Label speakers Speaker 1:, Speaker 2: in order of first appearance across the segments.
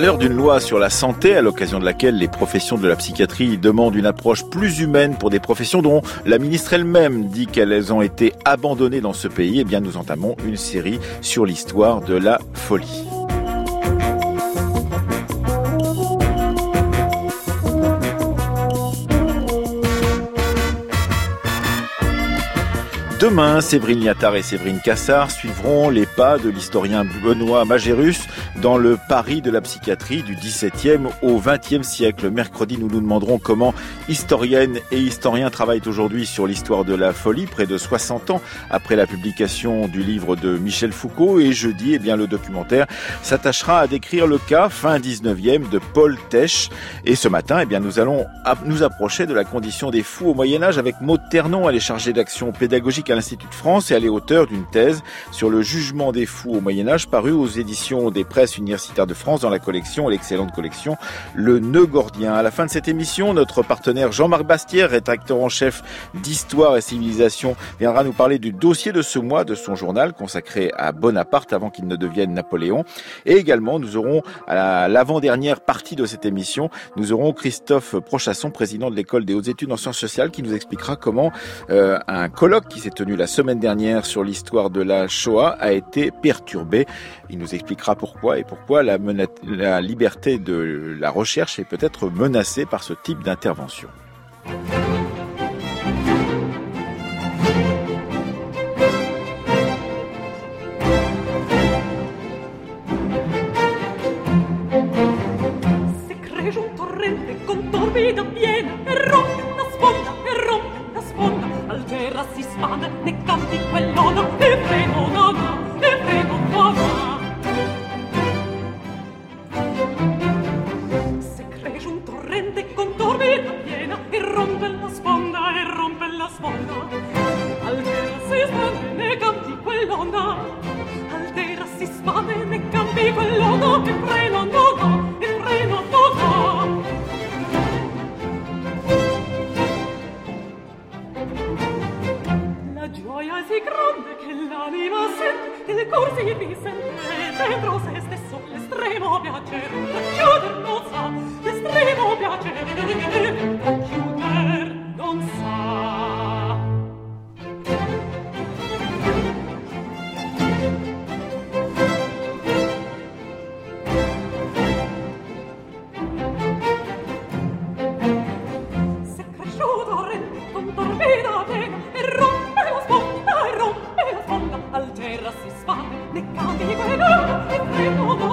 Speaker 1: À l'heure d'une loi sur la santé, à l'occasion de laquelle les professions de la psychiatrie demandent une approche plus humaine pour des professions dont la ministre elle-même dit qu'elles ont été abandonnées dans ce pays, eh bien nous entamons une série sur l'histoire de la folie. Demain, Séverine Liattard et Séverine Cassard suivront les pas de l'historien Benoît Magérus dans le Paris de la psychiatrie du XVIIe au XXe siècle. Mercredi, nous nous demanderons comment historiennes et historiens travaillent aujourd'hui sur l'histoire de la folie, près de 60 ans après la publication du livre de Michel Foucault. Et jeudi, eh bien, le documentaire s'attachera à décrire le cas fin 19e de Paul Tesch. Et ce matin, eh bien, nous allons nous approcher de la condition des fous au Moyen-Âge avec Maud Ternon. Elle est chargée d'action pédagogique à l'Institut de France et elle est auteure d'une thèse sur le jugement des fous au Moyen Âge parue aux éditions des presses universitaires de France dans la collection, l'excellente collection Le Nœud Gordien. À la fin de cette émission, notre partenaire Jean-Marc Bastière, rédacteur en chef d'Histoire et Civilisation, viendra nous parler du dossier de ce mois de son journal consacré à Bonaparte avant qu'il ne devienne Napoléon. Et également, nous aurons à l'avant-dernière partie de cette émission, nous aurons Christophe Prochasson, président de l'école des hautes études en sciences sociales, qui nous expliquera comment euh, un colloque qui s'est tenu la semaine dernière sur l'histoire de la Shoah a été perturbé. Il nous expliquera pourquoi et pourquoi la, la liberté de la recherche est peut-être menacée par ce type d'intervention. che
Speaker 2: le corse gli disse dentro se stesso l'estremo piacere chiuder non sa l'estremo piacere chiuder non sa. peccati quello che primo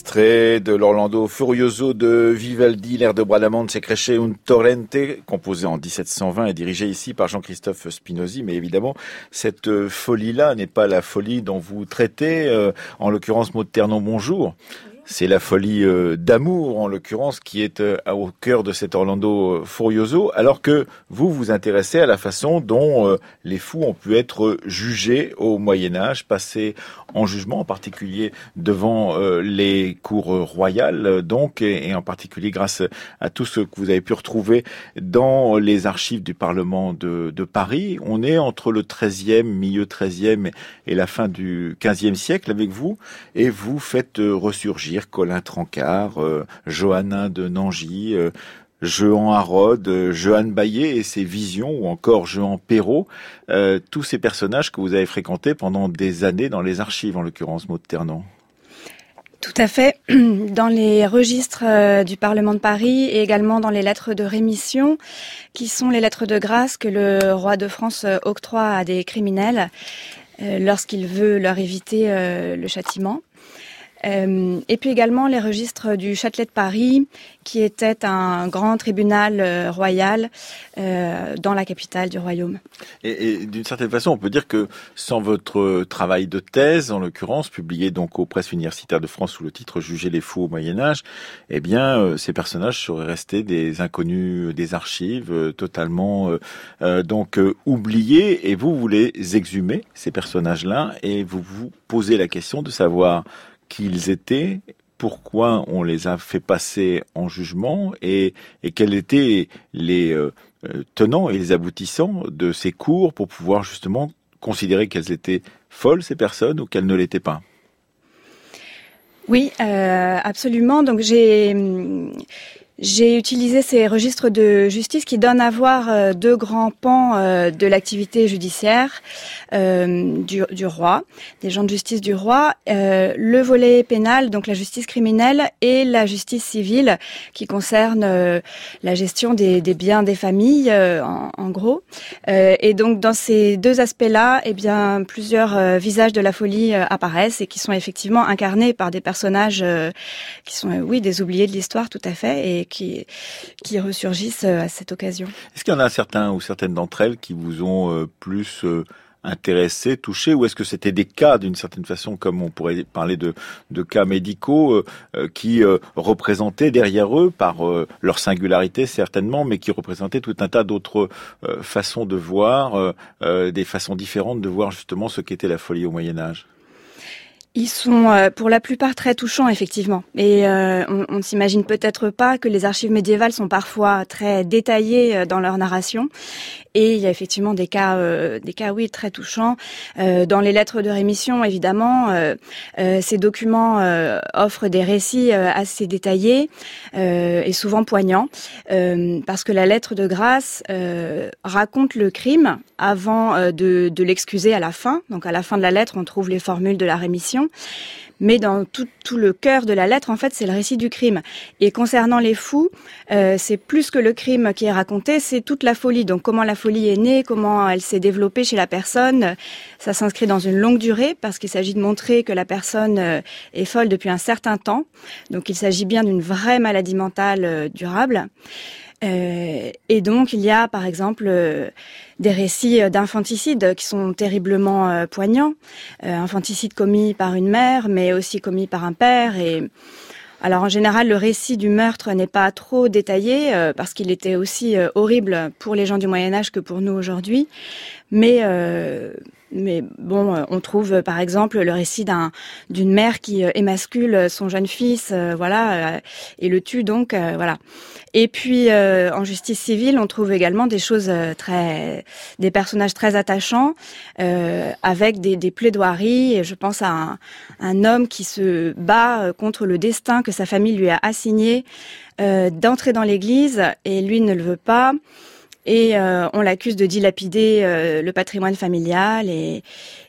Speaker 1: extrait de l'Orlando Furioso de Vivaldi, l'air de Bradamante, c'est Cresce un Torrente, composé en 1720 et dirigé ici par Jean-Christophe Spinozzi. Mais évidemment, cette folie-là n'est pas la folie dont vous traitez, euh, en l'occurrence Maud Ternon, bonjour. C'est la folie euh, d'amour, en l'occurrence, qui est euh, au cœur de cet Orlando euh, Furioso, alors que vous vous intéressez à la façon dont les fous ont pu être jugés au Moyen Âge, passés en jugement, en particulier devant les cours royales, donc, et, en particulier grâce à tout ce que vous avez pu retrouver dans les archives du Parlement de, de Paris. On est entre le 13e, milieu 13e et la fin du 15e siècle avec vous, et vous faites ressurgir Colin Trancard, euh, Johannin de Nangy, euh, Jehan Harrod, euh, Johan Baillet et ses visions, ou encore Jehan Perrault, tous ces personnages que vous avez fréquentés pendant des années dans les archives, en l'occurrence Maud Ternan.
Speaker 3: Tout à fait. Dans les registres du Parlement de Paris et également dans les lettres de rémission, qui sont les lettres de grâce que le roi de France octroie à des criminels lorsqu'il veut leur éviter le châtiment. Euh, et puis également les registres du Châtelet de Paris, qui était un grand tribunal euh, royal euh, dans la capitale du royaume.
Speaker 1: Et, d'une certaine façon, on peut dire que sans votre travail de thèse, en l'occurrence, publié donc aux presses universitaires de France sous le titre Juger les fous au Moyen Âge, eh bien, ces personnages seraient restés des inconnus des archives, totalement donc oubliés. Et vous voulez exhumer ces personnages-là et vous vous posez la question de savoir qu'ils étaient, pourquoi on les a fait passer en jugement et, et quels étaient les euh, euh, tenants et les aboutissants de ces cours pour pouvoir justement considérer qu'elles étaient folles, ces personnes, ou qu'elles ne l'étaient pas?
Speaker 3: Oui, euh, absolument. Donc j'ai j'ai utilisé ces registres de justice qui donnent à voir euh, deux grands pans euh, de l'activité judiciaire euh, du, roi, des gens de justice du roi, le volet pénal, donc la justice criminelle, et la justice civile qui concerne la gestion des, biens des familles, en, en, gros. et donc dans ces deux aspects-là, eh bien plusieurs visages de la folie apparaissent et qui sont effectivement incarnés par des personnages qui sont, oui, des oubliés de l'histoire, tout à fait, et qui, qui ressurgissent euh, à cette occasion.
Speaker 1: Est-ce qu'il y en a certains ou certaines d'entre elles qui vous ont euh, plus euh, intéressé, touché, ou est-ce que c'était des cas d'une certaine façon, comme on pourrait parler de, de cas médicaux, qui représentaient derrière eux, par leur singularité certainement, mais qui représentaient tout un tas d'autres façons de voir, des façons différentes de voir justement ce qu'était la folie au Moyen Âge?
Speaker 3: Ils sont euh, pour la plupart très touchants, effectivement. Et euh, on, ne s'imagine peut-être pas que les archives médiévales sont parfois très détaillées euh, dans leur narration. Et il y a effectivement des cas, des cas oui, très touchants. dans les lettres de rémission, évidemment, ces documents offrent des récits assez détaillés et souvent poignants, parce que la lettre de grâce raconte le crime avant de, l'excuser à la fin. Donc à la fin de la lettre, on trouve les formules de la rémission mais dans tout, le cœur de la lettre, en fait, c'est le récit du crime. Et concernant les fous, euh, c'est plus que le crime qui est raconté, c'est toute la folie. Donc comment la folie est née, comment elle s'est développée chez la personne. Ça s'inscrit dans une longue durée parce qu'il s'agit de montrer que la personne euh, est folle depuis un certain temps. Donc il s'agit bien d'une vraie maladie mentale euh, durable. Euh, et donc, il y a, par exemple, des récits d'infanticide qui sont terriblement poignants. infanticide commis par une mère, mais aussi commis par un père. Et alors, en général, le récit du meurtre n'est pas trop détaillé parce qu'il était aussi horrible pour les gens du Moyen Âge que pour nous aujourd'hui. Mais mais bon, euh, on trouve par exemple le récit d'un d'une mère qui euh, émascule son jeune fils, euh, voilà, et le tue donc, voilà. Et puis en justice civile, on trouve également des choses très, des personnages très attachants, avec des, plaidoiries. Je pense à un, homme qui se bat contre le destin que sa famille lui a assigné d'entrer dans l'Église, et lui ne le veut pas et euh, on l'accuse de dilapider euh, le patrimoine familial et,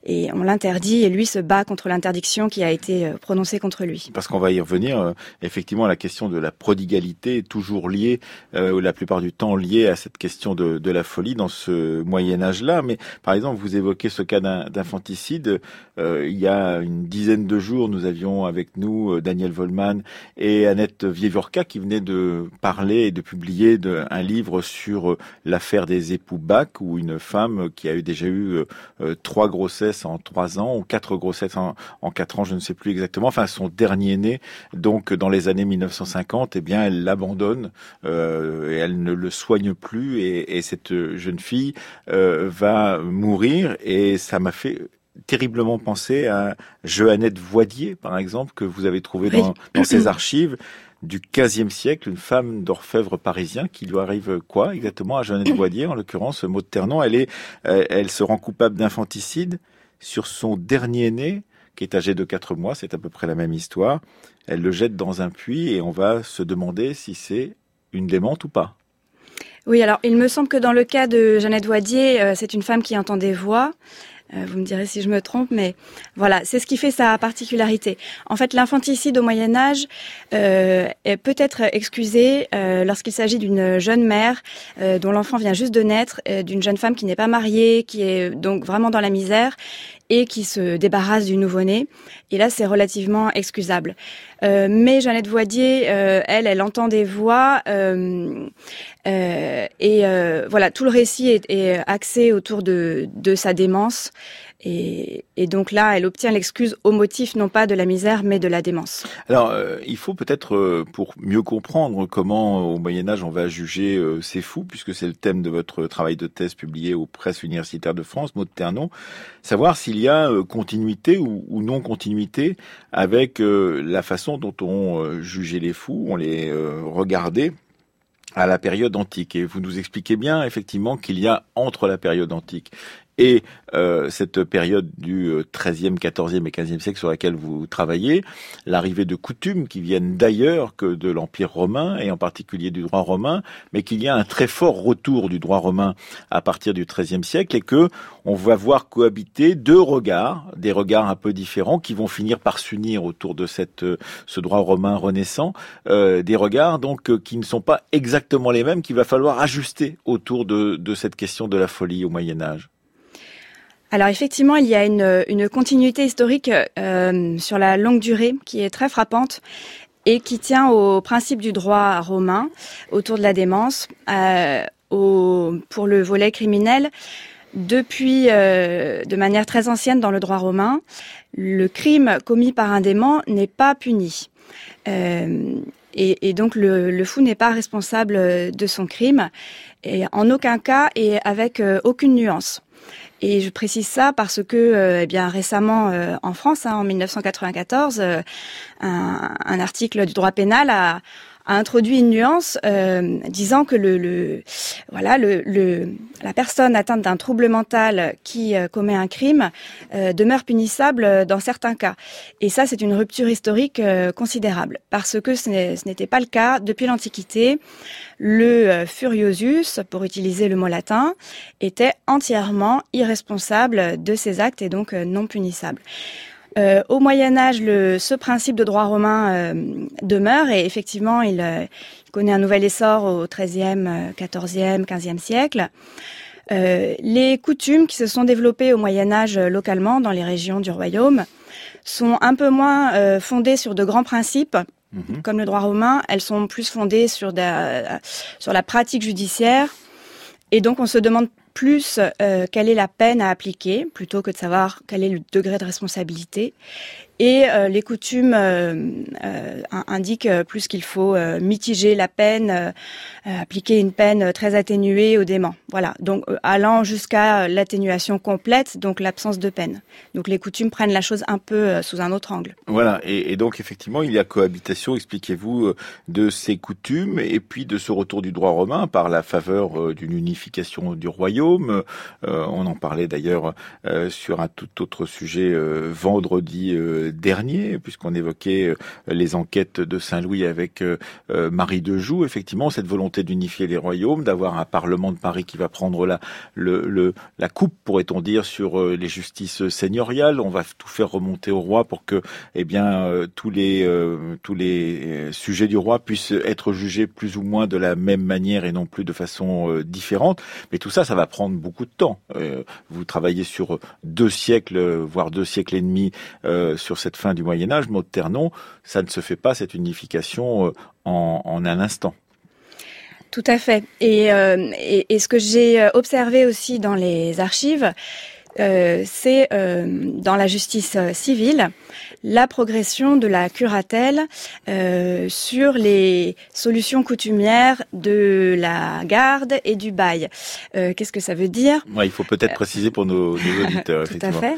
Speaker 3: et on l'interdit et lui se bat contre l'interdiction qui a été euh, prononcée contre lui.
Speaker 1: Parce qu'on va y revenir, effectivement, la question de la prodigalité toujours liée, euh, la plupart du temps liée à cette question de, de la folie dans ce Moyen Âge-là. Mais par exemple, vous évoquez ce cas d'infanticide. il y a une dizaine de jours, nous avions avec nous Daniel Volman et Annette Vievorka qui venaient de parler et de publier de, un livre sur l'affaire des époux Bach, où une femme qui a eu déjà eu euh, euh, trois grossesses en trois ans, ou quatre grossesses en, quatre ans, je ne sais plus exactement, enfin son dernier né, donc dans les années 1950, eh bien elle l'abandonne euh, et elle ne le soigne plus et, et cette jeune fille va mourir. Et ça m'a fait terriblement penser à Joannette Voidier, par exemple, que vous avez trouvé dans, dans ses archives du 15e siècle, une femme d'orfèvre parisien qui lui arrive quoi exactement à Jeannette Boisier, en l'occurrence Maud Ternon. Elle est, euh, elle se rend coupable d'infanticide sur son dernier né qui est âgé de 4 mois. C'est à peu près la même histoire. Elle le jette dans un puits et on va se demander si c'est une démente ou pas.
Speaker 3: Oui, alors il me semble que dans le cas de Jeannette Voidier, euh, c'est une femme qui entend des voix. Euh, vous me direz si je me trompe, mais voilà, c'est ce qui fait sa particularité. En fait, l'infanticide au Moyen Âge euh, peut être excusé euh, lorsqu'il s'agit d'une jeune mère euh, dont l'enfant vient juste de naître, d'une jeune femme qui n'est pas mariée, qui est donc vraiment dans la misère et qui se débarrasse du nouveau-né. Et là, c'est relativement excusable. Euh, mais Jeannette Voidier, euh, elle, elle entend des voix euh, et voilà, tout le récit est, est axé autour de, de sa démence. Et, donc là, elle obtient l'excuse au motif non pas de la misère, mais de la démence.
Speaker 1: Alors, euh, il faut peut-être, euh, pour mieux comprendre comment au Moyen Âge on va juger euh, ces fous, puisque c'est le thème de votre travail de thèse publié aux presses universitaires de France, Maud Ternon, savoir s'il y a continuité ou, ou, non continuité avec la façon dont on jugeait les fous, on les regardait à la période antique. Et vous nous expliquez bien effectivement qu'il y a entre la période antique et euh, cette période du XIIIe, XIVe et XVe siècle sur laquelle vous travaillez, l'arrivée de coutumes qui viennent d'ailleurs que de l'Empire romain et en particulier du droit romain, mais qu'il y a un très fort retour du droit romain à partir du XIIIe siècle et que on va voir cohabiter deux regards, des regards un peu différents qui vont finir par s'unir autour de cette ce droit romain renaissant, euh, des regards donc euh, qui ne sont pas exactement les mêmes qu'il va falloir ajuster autour de cette question de la folie au Moyen Âge.
Speaker 3: Alors effectivement, il y a une, continuité historique euh, sur la longue durée qui est très frappante et qui tient au principe du droit romain autour de la démence. Euh, pour le volet criminel, depuis, euh, de manière très ancienne dans le droit romain, le crime commis par un dément n'est pas puni. Et, donc le, le fou n'est pas responsable de son crime, et en aucun cas et avec aucune nuance. Et je précise ça parce que, euh, eh bien, récemment euh, en France, hein, en 1994, euh, un, un, article du droit pénal a, a introduit une nuance euh, disant que voilà la personne atteinte d'un trouble mental qui euh, commet un crime euh, demeure punissable dans certains cas. Et ça, c'est une rupture historique considérable parce que ce n'était pas le cas depuis l'Antiquité. Le furiosus, pour utiliser le mot latin, était entièrement irresponsable de ses actes et donc non punissable. Euh, au Moyen Âge, le, ce principe de droit romain euh, demeure et effectivement, il, euh, il, connaît un nouvel essor au XIIIe, XIVe, XVe siècle. Euh, les coutumes qui se sont développées au Moyen Âge localement dans les régions du royaume sont un peu moins euh, fondées sur de grands principes. Mmh. Comme le droit romain, elles sont plus fondées sur, de, sur la pratique judiciaire. Et donc, on se demande plus euh, quelle est la peine à appliquer, plutôt que de savoir quel est le degré de responsabilité. Et euh, les coutumes euh, euh, indiquent plus qu'il faut mitiger la peine, appliquer une peine très atténuée au dément. Voilà, donc allant jusqu'à l'atténuation complète, donc l'absence de peine. Donc les coutumes prennent la chose un peu sous un autre angle.
Speaker 1: Voilà, et donc effectivement, il y a cohabitation, expliquez-vous, de ces coutumes et puis de ce retour du droit romain par la faveur d'une unification du royaume. on en parlait d'ailleurs sur un tout autre sujet vendredi dernier, puisqu'on évoquait euh, les enquêtes de Saint-Louis avec euh, euh, Marie de Joux, effectivement, cette volonté d'unifier les royaumes, d'avoir un Parlement de Paris qui va prendre la, coupe, pourrait-on dire, sur les justices seigneuriales. On va tout faire remonter au roi pour que, eh bien, tous les tous les sujets du roi puissent être jugés plus ou moins de la même manière et non plus de façon différente. Mais tout ça, ça va prendre beaucoup de temps. vous travaillez sur deux siècles, voire deux siècles et demi sur cette fin du Moyen Âge, Maud Ternon, ça ne se fait pas cette unification euh, en, en un instant.
Speaker 3: Tout à fait. Et, euh, et, et ce que j'ai euh, observé aussi dans les archives, euh, c'est euh, dans la justice civile la progression de la curatelle euh, sur les solutions coutumières de la garde et du bail. Qu'est-ce que ça veut dire?
Speaker 1: Ouais, Il faut peut-être préciser pour nos, nos auditeurs.
Speaker 3: Tout à fait.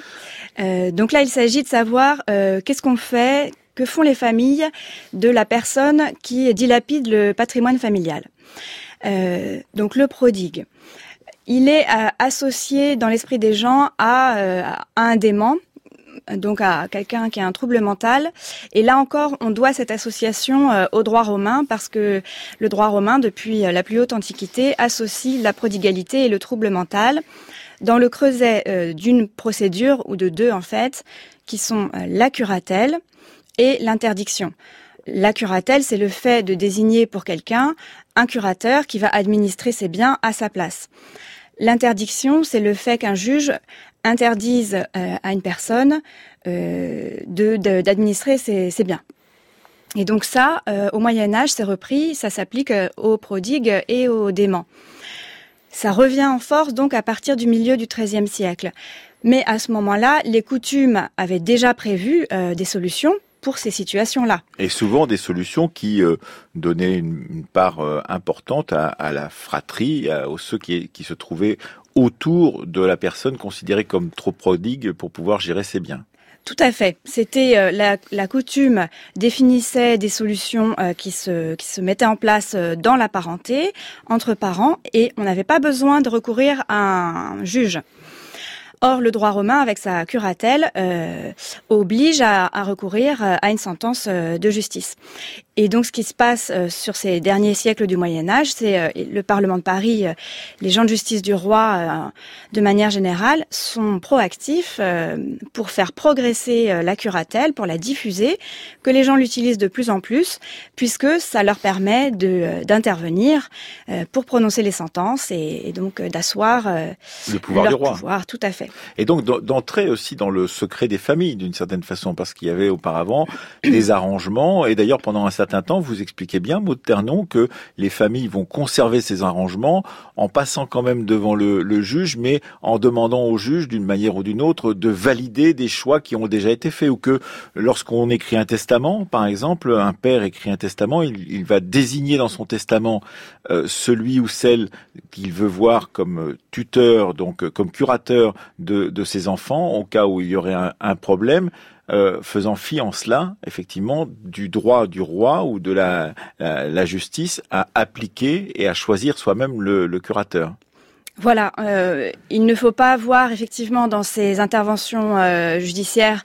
Speaker 3: Euh, donc là, il s'agit de savoir euh, qu'est-ce qu'on fait, que font les familles de la personne qui dilapide le patrimoine familial. Euh, donc le prodigue. Il est euh, associé dans l'esprit des gens à, euh, à un dément, donc à quelqu'un qui a un trouble mental. Et là encore, on doit cette association au droit romain parce que le droit romain, depuis la plus haute antiquité, associe la prodigalité et le trouble mental dans le creuset euh, d'une procédure ou de deux en fait, qui sont euh, la curatelle et l'interdiction. La curatelle, c'est le fait de désigner pour quelqu'un un curateur qui va administrer ses biens à sa place. L'interdiction, c'est le fait qu'un juge interdise euh, à une personne d'administrer ses, biens. Et donc ça, au Moyen Âge, c'est repris, ça s'applique aux prodigues et aux déments. Ça revient en force donc à partir du milieu du XIIIe siècle. Mais à ce moment-là, les coutumes avaient déjà prévu des solutions pour ces situations-là.
Speaker 1: Et souvent des solutions qui euh, donnaient une, part euh, importante à, la fratrie, à, ceux qui, qui se trouvaient autour de la personne considérée comme trop prodigue pour pouvoir gérer ses biens.
Speaker 3: Tout à fait. C'était euh, la, coutume définissait des solutions qui se qui se mettaient en place dans la parenté entre parents et on n'avait pas besoin de recourir à un juge. Or, le droit romain, avec sa curatelle, euh, oblige à, recourir euh, à une sentence euh, de justice. Et donc, ce qui se passe sur ces derniers siècles du Moyen Âge, c'est le Parlement de Paris, les gens de justice du roi, de manière générale, sont proactifs pour faire progresser la curatelle, pour la diffuser, que les gens l'utilisent de plus en plus, puisque ça leur permet de d'intervenir pour prononcer les sentences et, donc d'asseoir
Speaker 1: le pouvoir
Speaker 3: leur
Speaker 1: du roi.
Speaker 3: pouvoir. Tout à fait.
Speaker 1: Et donc d'entrer aussi dans le secret des familles d'une certaine façon, parce qu'il y avait auparavant des arrangements. Et d'ailleurs, pendant un certain vous expliquez bien, Maud Ternon, que les familles vont conserver ces arrangements en passant quand même devant le, juge, mais en demandant au juge, d'une manière ou d'une autre, de valider des choix qui ont déjà été faits. Ou que lorsqu'on écrit un testament, par exemple, un père écrit un testament, il, il va désigner dans son testament euh, celui ou celle qu'il veut voir comme tuteur, donc comme curateur de, ses enfants au cas où il y aurait un, problème. Euh, faisant fi en cela, effectivement, du droit du roi ou de la, la, justice à appliquer et à choisir soi-même le, curateur.
Speaker 3: Voilà, euh, il ne faut pas voir effectivement dans ces interventions euh, judiciaires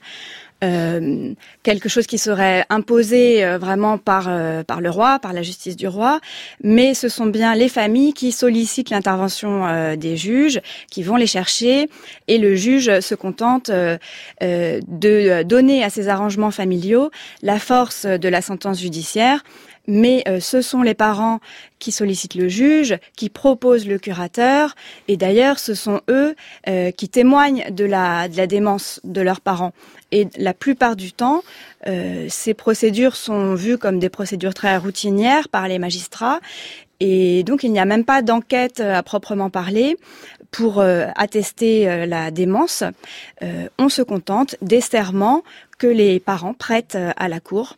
Speaker 3: euh, quelque chose qui serait imposé euh, vraiment par euh, par le roi, par la justice du roi, mais ce sont bien les familles qui sollicitent l'intervention des juges, qui vont les chercher, et le juge se contente de donner à ces arrangements familiaux la force de la sentence judiciaire mais euh, ce sont les parents qui sollicitent le juge, qui proposent le curateur, et d'ailleurs ce sont eux euh, qui témoignent de la, de la démence de leurs parents. Et la plupart du temps, euh, ces procédures sont vues comme des procédures très routinières par les magistrats, et donc il n'y a même pas d'enquête à proprement parler pour attester la démence. on se contente des serments que les parents prêtent à la cour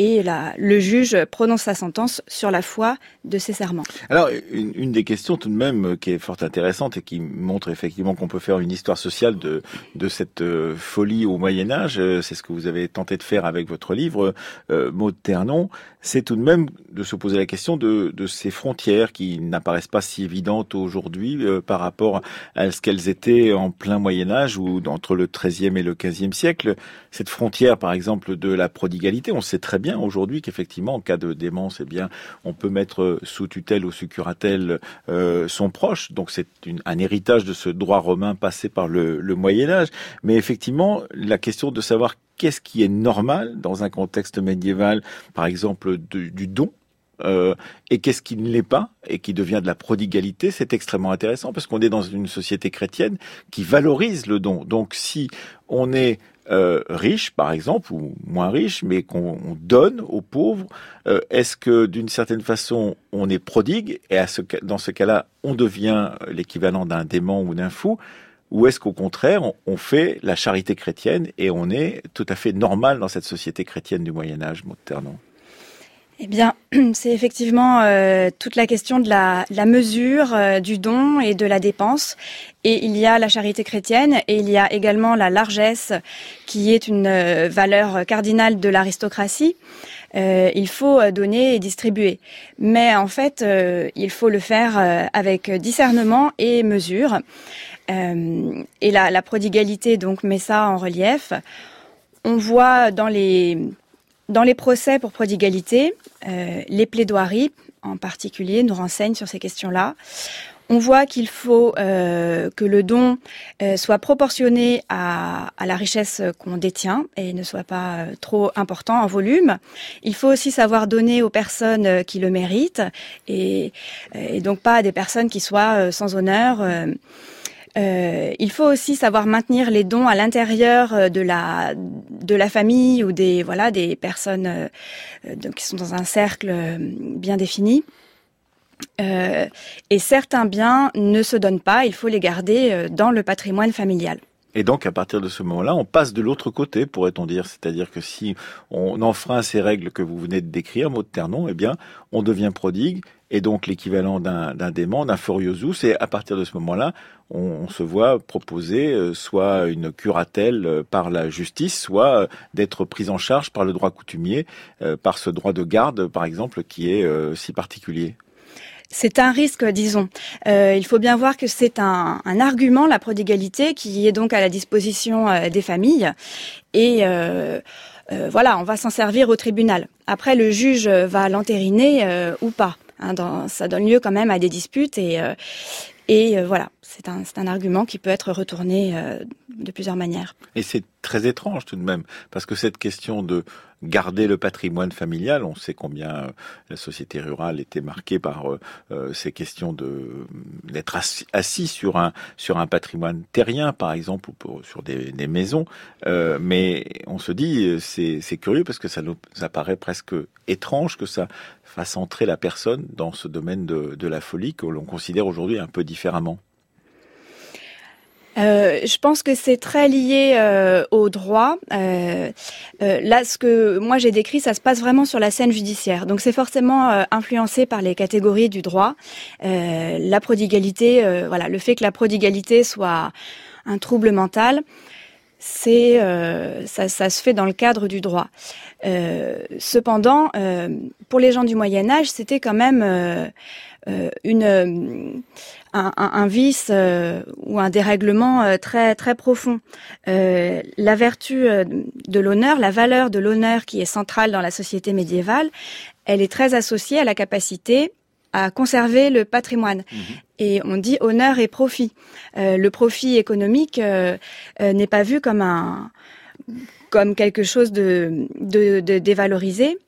Speaker 3: et le juge prononce sa sentence sur la foi de ses serments.
Speaker 1: Alors, une, des questions tout de même euh, qui est fort intéressante et qui montre effectivement qu'on peut faire une histoire sociale de, cette euh, folie au Moyen Âge, euh, c'est ce que vous avez tenté de faire avec votre livre, Maud Ternon, c'est tout de même de se poser la question de, ces frontières qui n'apparaissent pas si évidentes aujourd'hui par rapport à ce qu'elles étaient en plein Moyen Âge ou entre le XIIIe et le XVe siècle. Cette frontière, par exemple, de la prodigalité, on sait très bien aujourd'hui qu'effectivement, en cas de démence, eh bien, on peut mettre sous tutelle ou sous curatelle euh, son proche. Donc c'est un héritage de ce droit romain passé par le, Moyen Âge. Mais effectivement, la question de savoir qu'est-ce qui est normal dans un contexte médiéval, par exemple du don, euh, et qu'est-ce qui ne l'est pas et qui devient de la prodigalité, c'est extrêmement intéressant parce qu'on est dans une société chrétienne qui valorise le don. Donc si on est euh, riche, par exemple, ou moins riche, mais qu'on donne aux pauvres, euh, est-ce que d'une certaine façon on est prodigue et dans ce cas-là on devient l'équivalent d'un démon ou d'un fou? Ou est-ce qu'au contraire, on, fait la charité chrétienne et on est tout à fait normal dans cette société chrétienne du Moyen Âge, Ternon
Speaker 3: eh bien, c'est effectivement euh, toute la question de la, mesure euh, du don et de la dépense. Et il y a la charité chrétienne et il y a également la largesse qui est une euh, valeur cardinale de l'aristocratie. il faut donner et distribuer. Mais en fait, il faut le faire avec discernement et mesure. Et la, prodigalité donc met ça en relief. On voit dans les dans les procès pour prodigalité, euh, les plaidoiries en particulier nous renseignent sur ces questions-là. On voit qu'il faut que le don soit proportionné à, la richesse qu'on détient et ne soit pas trop important en volume. Il faut aussi savoir donner aux personnes qui le méritent et donc pas à des personnes qui soient sans honneur. Euh, il faut aussi savoir maintenir les dons à l'intérieur euh, de la de la famille ou des voilà des personnes euh, qui sont dans un cercle bien défini. et certains biens ne se donnent pas, il faut les garder dans le patrimoine familial.
Speaker 1: Et donc, à partir de ce moment-là, on passe de l'autre côté, pourrait-on dire. C'est-à-dire que si on enfreint ces règles que vous venez de décrire, mot de ternon, eh bien, on devient prodigue et donc l'équivalent d'un démon, d'un furiosus. Et à partir de ce moment-là, on, se voit proposer euh, soit une curatelle euh, par la justice, soit euh, d'être pris en charge par le droit coutumier, par ce droit de garde, par exemple, qui est si particulier.
Speaker 3: C'est un risque, disons. il faut bien voir que c'est un, un, argument, la prodigalité, qui est donc à la disposition des familles. Et voilà, on va s'en servir au tribunal. Après, le juge va l'entériner ou pas. Hein, ça donne lieu quand même à des disputes et, euh, euh, voilà, c'est un, argument qui peut être retourné euh, de plusieurs manières.
Speaker 1: Et c'est très étrange tout de même, parce que cette question de garder le patrimoine familial, on sait combien la société rurale était marquée par ces questions de d'être assis, sur un patrimoine terrien, par exemple, ou sur des, maisons. mais on se dit, c'est curieux parce que ça nous ça paraît presque étrange que ça fasse entrer la personne dans ce domaine de, de la folie que l'on considère aujourd'hui un peu différemment
Speaker 3: euh, je pense que c'est très lié euh, au droit. Euh, là, ce que moi j'ai décrit, ça se passe vraiment sur la scène judiciaire. Donc c'est forcément influencé par les catégories du droit. la prodigalité, voilà, le fait que la prodigalité soit un trouble mental, c'est ça, ça, se fait dans le cadre du droit. Euh, cependant, euh, pour les gens du Moyen Âge, c'était quand même euh, une un, un, vice ou un dérèglement très très profond. la vertu de l'honneur, la valeur de l'honneur qui est centrale dans la société médiévale, elle est très associée à la capacité à conserver le patrimoine. Mhm. Et on dit honneur et profit. le profit économique n'est pas vu comme un comme quelque chose de, de, de dévalorisé.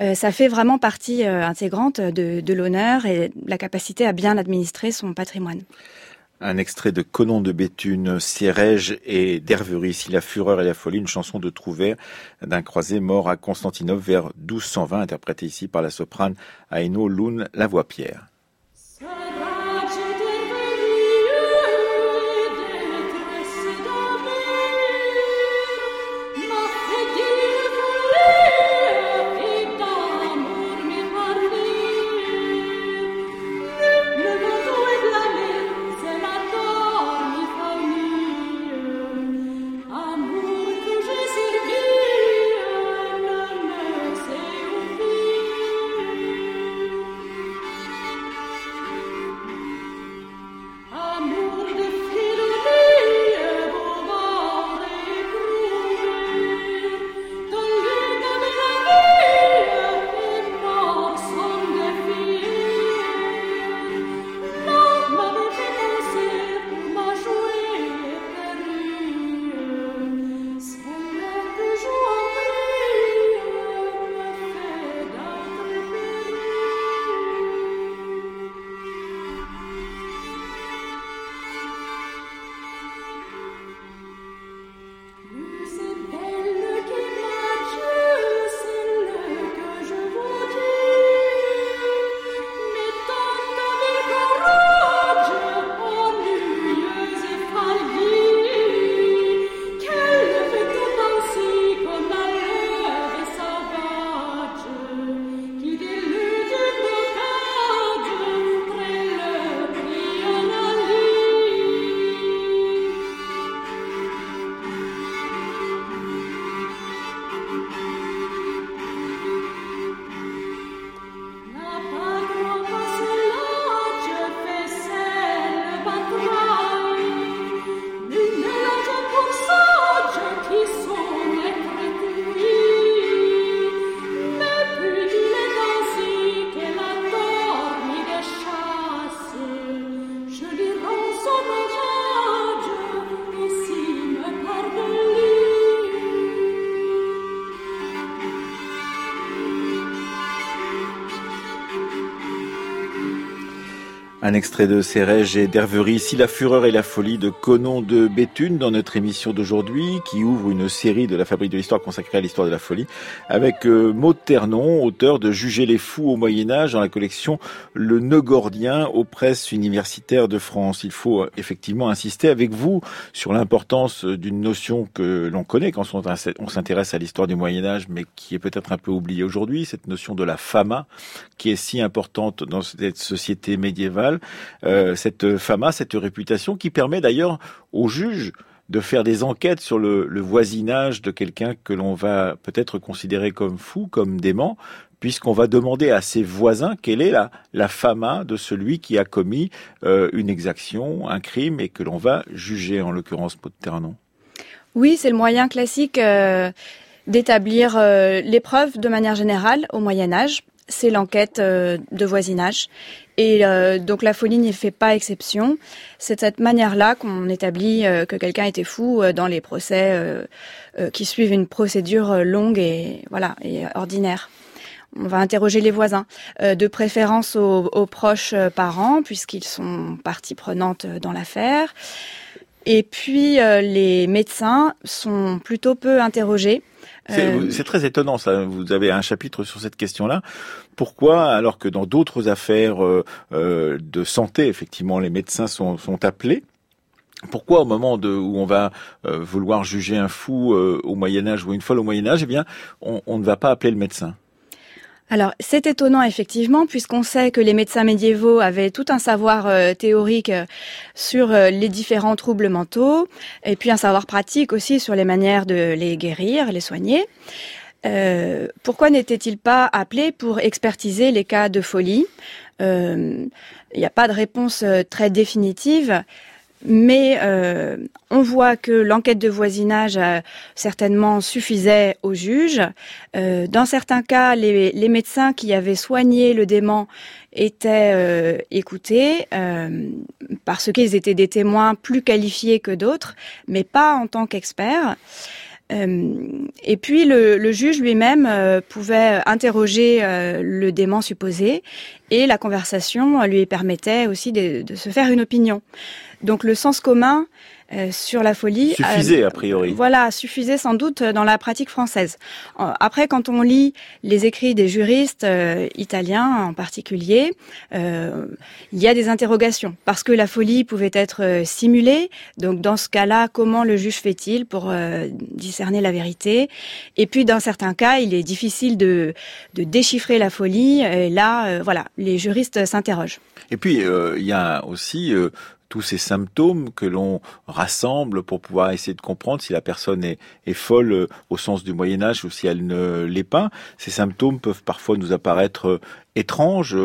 Speaker 3: Euh, ça fait vraiment partie euh, intégrante de, de l'honneur et la capacité à bien administrer son patrimoine.
Speaker 1: Un extrait de Conon de Béthune, Siérège et d'Herverie, si la fureur et la folie, une chanson de Trouvert d'un croisé mort à Constantinople vers 1220, interprétée ici par la soprane Aino Loun Lavoie-Pierre. Un extrait de Sérège et d'Herverie, ici la fureur et la folie de Conon de Béthune dans notre émission d'aujourd'hui qui ouvre une série de la Fabrique de l'Histoire consacrée à l'histoire de la folie avec euh, Maud Ternon, auteur de Juger les fous au Moyen-Âge dans la collection Le Neugordien aux presses universitaires de France. Il faut euh, effectivement insister avec vous sur l'importance d'une notion que l'on connaît quand on s'intéresse à l'histoire du Moyen-Âge mais qui est peut-être un peu oubliée aujourd'hui, cette notion de la fama qui est si importante dans cette société médiévale euh, cette fama, cette réputation qui permet d'ailleurs aux juges de faire des enquêtes sur le, voisinage de quelqu'un que l'on va peut-être considérer comme fou, comme dément, puisqu'on va demander à ses voisins quelle est la, fama de celui qui a commis euh, une exaction, un crime, et que l'on va juger, en l'occurrence Ternon.
Speaker 3: Oui, c'est le moyen classique euh, d'établir l'épreuve de manière générale au Moyen Âge c'est l'enquête euh, de voisinage. Et euh, donc la folie n'y fait pas exception. C'est de cette manière-là qu'on établit euh, que quelqu'un était fou dans les procès qui suivent une procédure longue et voilà et ordinaire. On va interroger les voisins, de préférence aux, aux proches parents puisqu'ils sont partie prenante dans l'affaire. Et puis les médecins sont plutôt peu interrogés.
Speaker 1: Euh, c'est très étonnant, ça. Vous avez un chapitre sur cette question-là. Pourquoi, alors que dans d'autres affaires euh, euh, de santé, effectivement, les médecins sont, sont appelés, pourquoi au moment de, où on va vouloir juger un fou au Moyen Âge ou une folle au Moyen Âge, eh bien, on, on ne va pas appeler le médecin?
Speaker 3: Alors, c'est étonnant effectivement, puisqu'on sait que les médecins médiévaux avaient tout un savoir euh, théorique euh, sur euh, les différents troubles mentaux, et puis un savoir pratique aussi sur les manières de les guérir, les soigner. pourquoi n'était-il pas appelé pour expertiser les cas de folie? Il n'y a pas de réponse très définitive. Mais euh, on voit que l'enquête de voisinage euh, certainement suffisait au juge. Euh, dans certains cas, les, les, médecins qui avaient soigné le dément étaient écoutés parce qu'ils étaient des témoins plus qualifiés que d'autres, mais pas en tant qu'experts. Et puis le, le juge lui-même pouvait interroger le dément supposé et la conversation lui permettait aussi de, de se faire une opinion. Donc le sens commun euh, sur la folie
Speaker 1: suffisait a priori.
Speaker 3: Voilà, suffisait sans doute dans la pratique française. Après, quand on lit les écrits des juristes euh, italiens en particulier, euh, il y a des interrogations parce que la folie pouvait être simulée. Donc dans ce cas-là, comment le juge fait-il pour discerner la vérité? Et puis dans certains cas, il est difficile de, de déchiffrer la folie. Et là, voilà, les juristes s'interrogent.
Speaker 1: Et puis il y a aussi tous ces symptômes que l'on rassemble pour pouvoir essayer de comprendre si la personne est, folle euh, au sens du Moyen Âge ou si elle ne l'est pas. Ces symptômes peuvent parfois nous apparaître euh, étranges.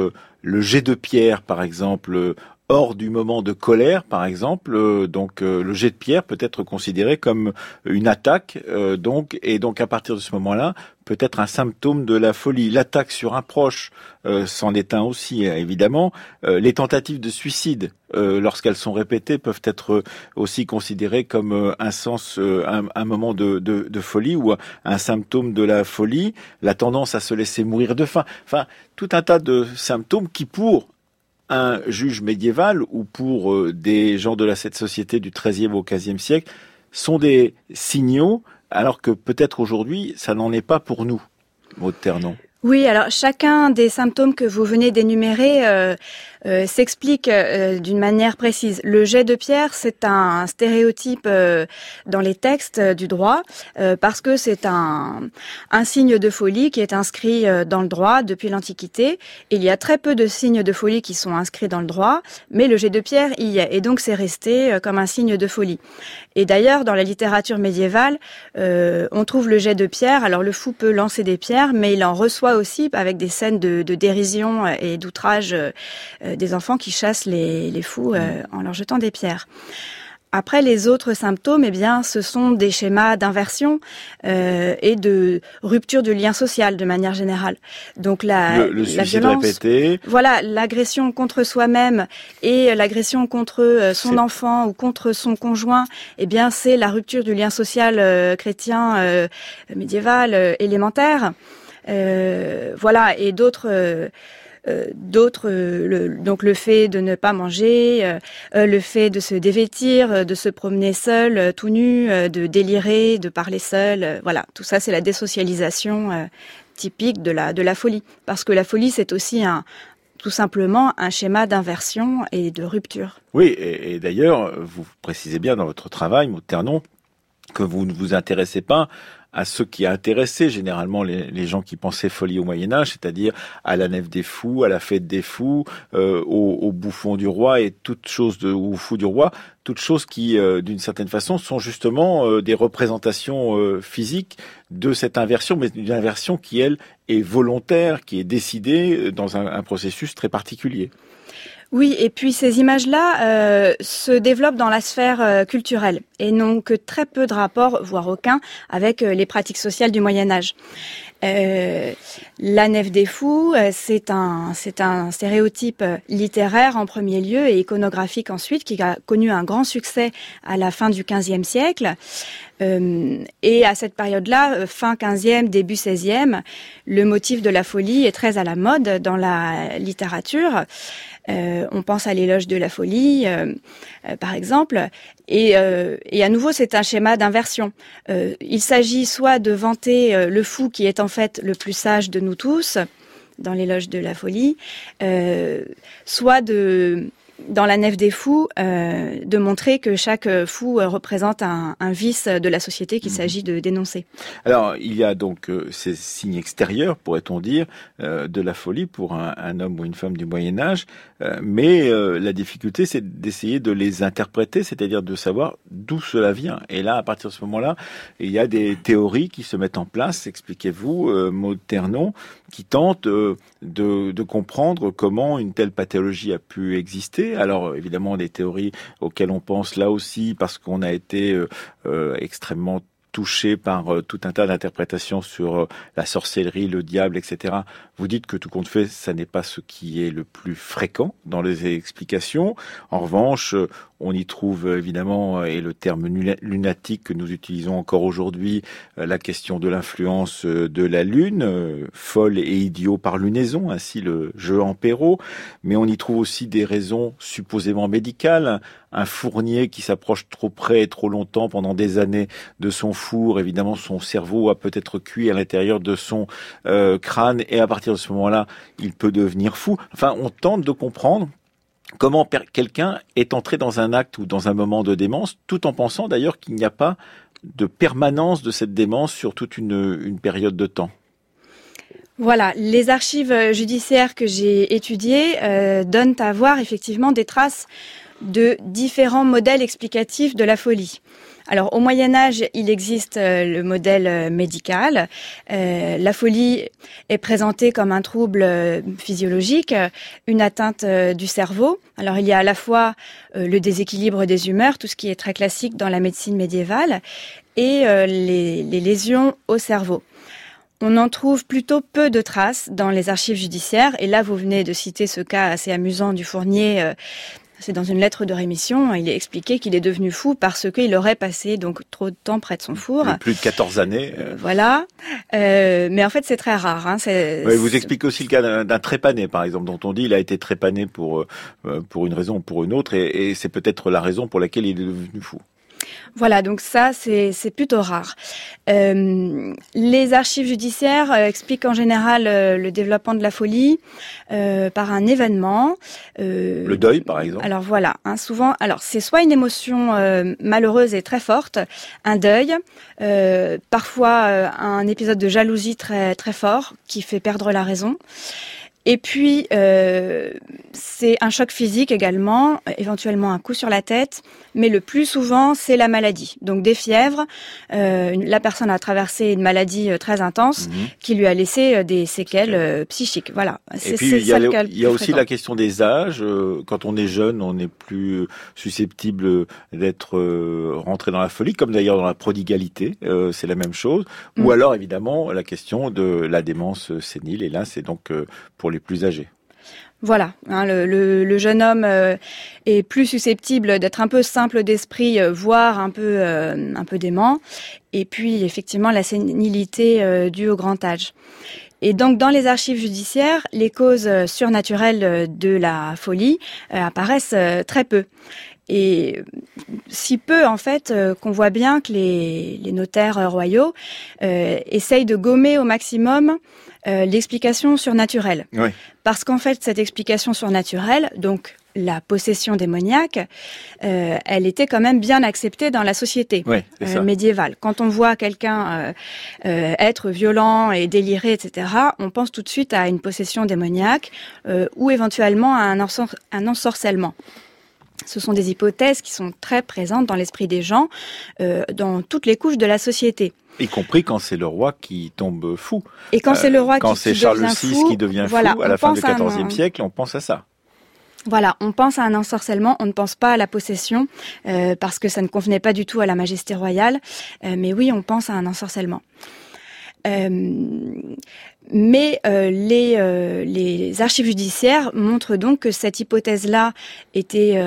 Speaker 1: Le jet de pierre, par exemple, hors du moment de colère, par exemple. Euh, donc le jet de pierre peut être considéré comme une attaque, donc et donc à partir de ce moment-là, peut être un symptôme de la folie. L'attaque sur un proche euh, s'en est un aussi, évidemment. Euh, les tentatives de suicide, euh, lorsqu'elles sont répétées, peuvent être aussi considérées comme un sens, un, moment de, de, folie ou un symptôme de la folie. La tendance à se laisser mourir de faim. Enfin, tout un tas de symptômes qui, pour un juge médiéval ou pour des gens de la cette société du XIIIe au XVe siècle, sont des signaux alors que peut-être aujourd'hui, ça n'en est pas pour nous, Maud Ternon.
Speaker 3: Oui, alors chacun des symptômes que vous venez d'énumérer euh, euh, s'explique euh, d'une manière précise. Le jet de pierre, c'est un stéréotype dans les textes du droit parce que c'est un, un signe de folie qui est inscrit dans le droit depuis l'Antiquité. Il y a très peu de signes de folie qui sont inscrits dans le droit, mais le jet de pierre y est, et donc c'est resté comme un signe de folie. Et d'ailleurs, dans la littérature médiévale, on trouve le jet de pierre. Alors le fou peut lancer des pierres, mais il en reçoit aussi avec des scènes de, dérision et d'outrage euh, des enfants qui chassent les, fous euh, mm. en leur jetant des pierres. Après, les autres symptômes, eh bien, ce sont des schémas d'inversion euh, et de rupture du lien social de manière générale.
Speaker 1: Donc la, le, violence, répété.
Speaker 3: voilà, l'agression contre soi-même et l'agression contre son enfant ou contre son conjoint, eh bien, c'est la rupture du lien social chrétien médiéval élémentaire. Euh, voilà, et d'autres euh, d'autres, donc le fait de ne pas manger, le fait de se dévêtir, de se promener seul, tout nu, de délirer, de parler seul, voilà, tout ça c'est la désocialisation typique de la folie, parce que la folie c'est aussi un tout simplement un schéma d'inversion et de rupture.
Speaker 1: Oui, et, d'ailleurs, vous précisez bien dans votre travail, Maud Ternon, que vous ne vous intéressez pas à ce qui a généralement les, gens qui pensaient folie au Moyen Âge, c'est-à-dire à la nef des fous, à la fête des fous, euh, au, bouffon du roi et toutes choses de au fou du roi, toutes choses qui, euh, d'une certaine façon, sont justement euh, des représentations physiques de cette inversion, mais d'une inversion qui elle est volontaire, qui est décidée dans un processus très particulier.
Speaker 3: Oui, et puis ces images-là euh, se développent dans la sphère euh, culturelle et n'ont que très peu de rapport, voire aucun, avec euh, les pratiques sociales du Moyen Âge. la nef des fous, c'est un, c'est un stéréotype littéraire en premier lieu et iconographique ensuite, qui a connu un grand succès à la fin du XVe siècle. et à cette période-là, fin XVe, début XVIe, le motif de la folie est très à la mode dans la littérature. Euh, on pense à l'éloge de la folie, euh, euh, par exemple. Et, et, à nouveau, c'est un schéma d'inversion. il s'agit soit de vanter le fou qui est en fait le plus sage de nous tous, dans l'éloge de la folie, soit de dans la nef des fous, euh, de montrer que chaque fou euh, représente un, vice de la société qu'il mhm. s'agit de dénoncer.
Speaker 1: Alors, il y a donc euh, ces signes extérieurs, pourrait-on dire, de la folie pour un, homme ou une femme du Moyen Âge, mais la difficulté, c'est d'essayer de les interpréter, c'est-à-dire de savoir d'où cela vient. Et là, à partir de ce moment-là, il y a des théories qui se mettent en place, expliquez-vous, Maud Ternon, qui tentent de, de comprendre comment une telle pathologie a pu exister alors évidemment des théories auxquelles on pense là aussi parce qu'on a été euh, euh, extrêmement touché par euh, tout un tas d'interprétations sur la sorcellerie, le diable, etc. Vous dites que tout compte fait, ça n'est pas ce qui est le plus fréquent dans les explications. En revanche, on y trouve évidemment, et le terme lunatique que nous utilisons encore aujourd'hui, la question de l'influence de la lune, folle et idiot par lunaison, ainsi le jeu en Perrault. Mais on y trouve aussi des raisons supposément médicales. Un fournier qui s'approche trop près et trop longtemps pendant des années de son four, évidemment son cerveau a peut-être cuit à l'intérieur de son euh, crâne et à partir de ce moment-là, il peut devenir fou. Enfin, on tente de comprendre comment quelqu'un est entré dans un acte ou dans un moment de démence, tout en pensant d'ailleurs qu'il n'y a pas de permanence de cette démence sur toute une, période de temps.
Speaker 3: Voilà, les archives judiciaires que j'ai étudiées euh, donnent à voir effectivement des traces de différents modèles explicatifs de la folie. Alors au Moyen Âge, il existe euh, le modèle euh, médical. Euh, la folie est présentée comme un trouble physiologique, une atteinte du cerveau. Alors il y a à la fois le déséquilibre des humeurs, tout ce qui est très classique dans la médecine médiévale, et les, les lésions au cerveau. On en trouve plutôt peu de traces dans les archives judiciaires. Et là, vous venez de citer ce cas assez amusant du fournier c'est dans une lettre de rémission, il est expliqué qu'il est devenu fou parce qu'il aurait passé donc trop de temps près de son four.
Speaker 1: Plus de 14 années.
Speaker 3: Euh. voilà. Euh, mais en fait, c'est très rare. Hein.
Speaker 1: vous expliquez aussi le cas d'un trépané, par exemple, dont on dit il a été trépané pour euh, pour une raison ou pour une autre, et, et c'est peut-être la raison pour laquelle il est devenu fou.
Speaker 3: Voilà, donc ça, c'est plutôt rare. Euh, les archives judiciaires euh, expliquent en général euh, le développement de la folie par un événement.
Speaker 1: le deuil, par exemple.
Speaker 3: Alors voilà, hein, souvent, alors c'est soit une émotion malheureuse et très forte, un deuil, parfois un épisode de jalousie très très fort qui fait perdre la raison. Et puis, euh, c'est un choc physique également, éventuellement un coup sur la tête, mais le plus souvent, c'est la maladie. Donc des fièvres, euh, la personne a traversé une maladie euh, très intense mhm. qui lui a laissé euh, des séquelles euh, psychiques. Voilà.
Speaker 1: Et puis, il y a, il y a aussi la question des âges. Quand on est jeune, on est plus susceptible d'être rentré dans la folie, comme d'ailleurs dans la prodigalité, c'est la même chose. Ou mm. alors, évidemment, la question de la démence sénile. Et là, c'est donc pour les plus âgés.
Speaker 3: Voilà, hein, le, jeune homme euh, est plus susceptible d'être un peu simple d'esprit, euh, voire un peu euh, un peu dément. Et puis effectivement la sénilité due au grand âge. Et donc, dans les archives judiciaires, les causes surnaturelles de la folie apparaissent très peu. Et si peu, en fait, qu'on voit bien que les, les notaires royaux euh, essayent de gommer au maximum euh, l'explication surnaturelle. Oui. Parce qu'en fait, cette explication surnaturelle, donc la possession démoniaque, euh, elle était quand même bien acceptée dans la société euh, médiévale. Quand on voit quelqu'un euh, être violent et déliré, etc., on pense tout de suite à une possession démoniaque ou éventuellement à un, un ensorcellement. Ce sont des hypothèses qui sont très présentes dans l'esprit des gens, dans toutes les couches de la société.
Speaker 1: Y compris quand c'est le roi qui tombe fou.
Speaker 3: Et quand c'est le roi
Speaker 1: quand c'est Charles VI qui devient fou à la fin du XIVe siècle, on pense à ça.
Speaker 3: Voilà, on pense à un ensorcellement, on ne pense pas à la possession, euh, parce que ça ne convenait pas du tout à la majesté royale. Euh, mais oui, on pense à un ensorcellement. Euh, mais les, les archives judiciaires montrent donc que cette hypothèse-là était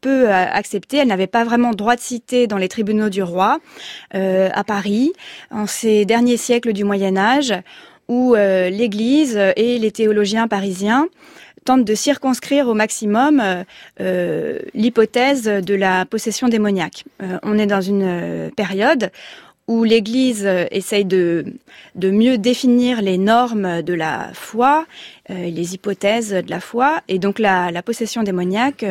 Speaker 3: peu acceptée. Elle n'avait pas vraiment droit de citer dans les tribunaux du roi à Paris en ces derniers siècles du Moyen Âge, où l'Église et les théologiens parisiens tente de circonscrire au maximum euh, euh, l'hypothèse de la possession démoniaque. Euh, on est dans une période où l'Église essaye de, mieux définir les normes de la foi, les hypothèses de la foi, et donc la, la possession démoniaque,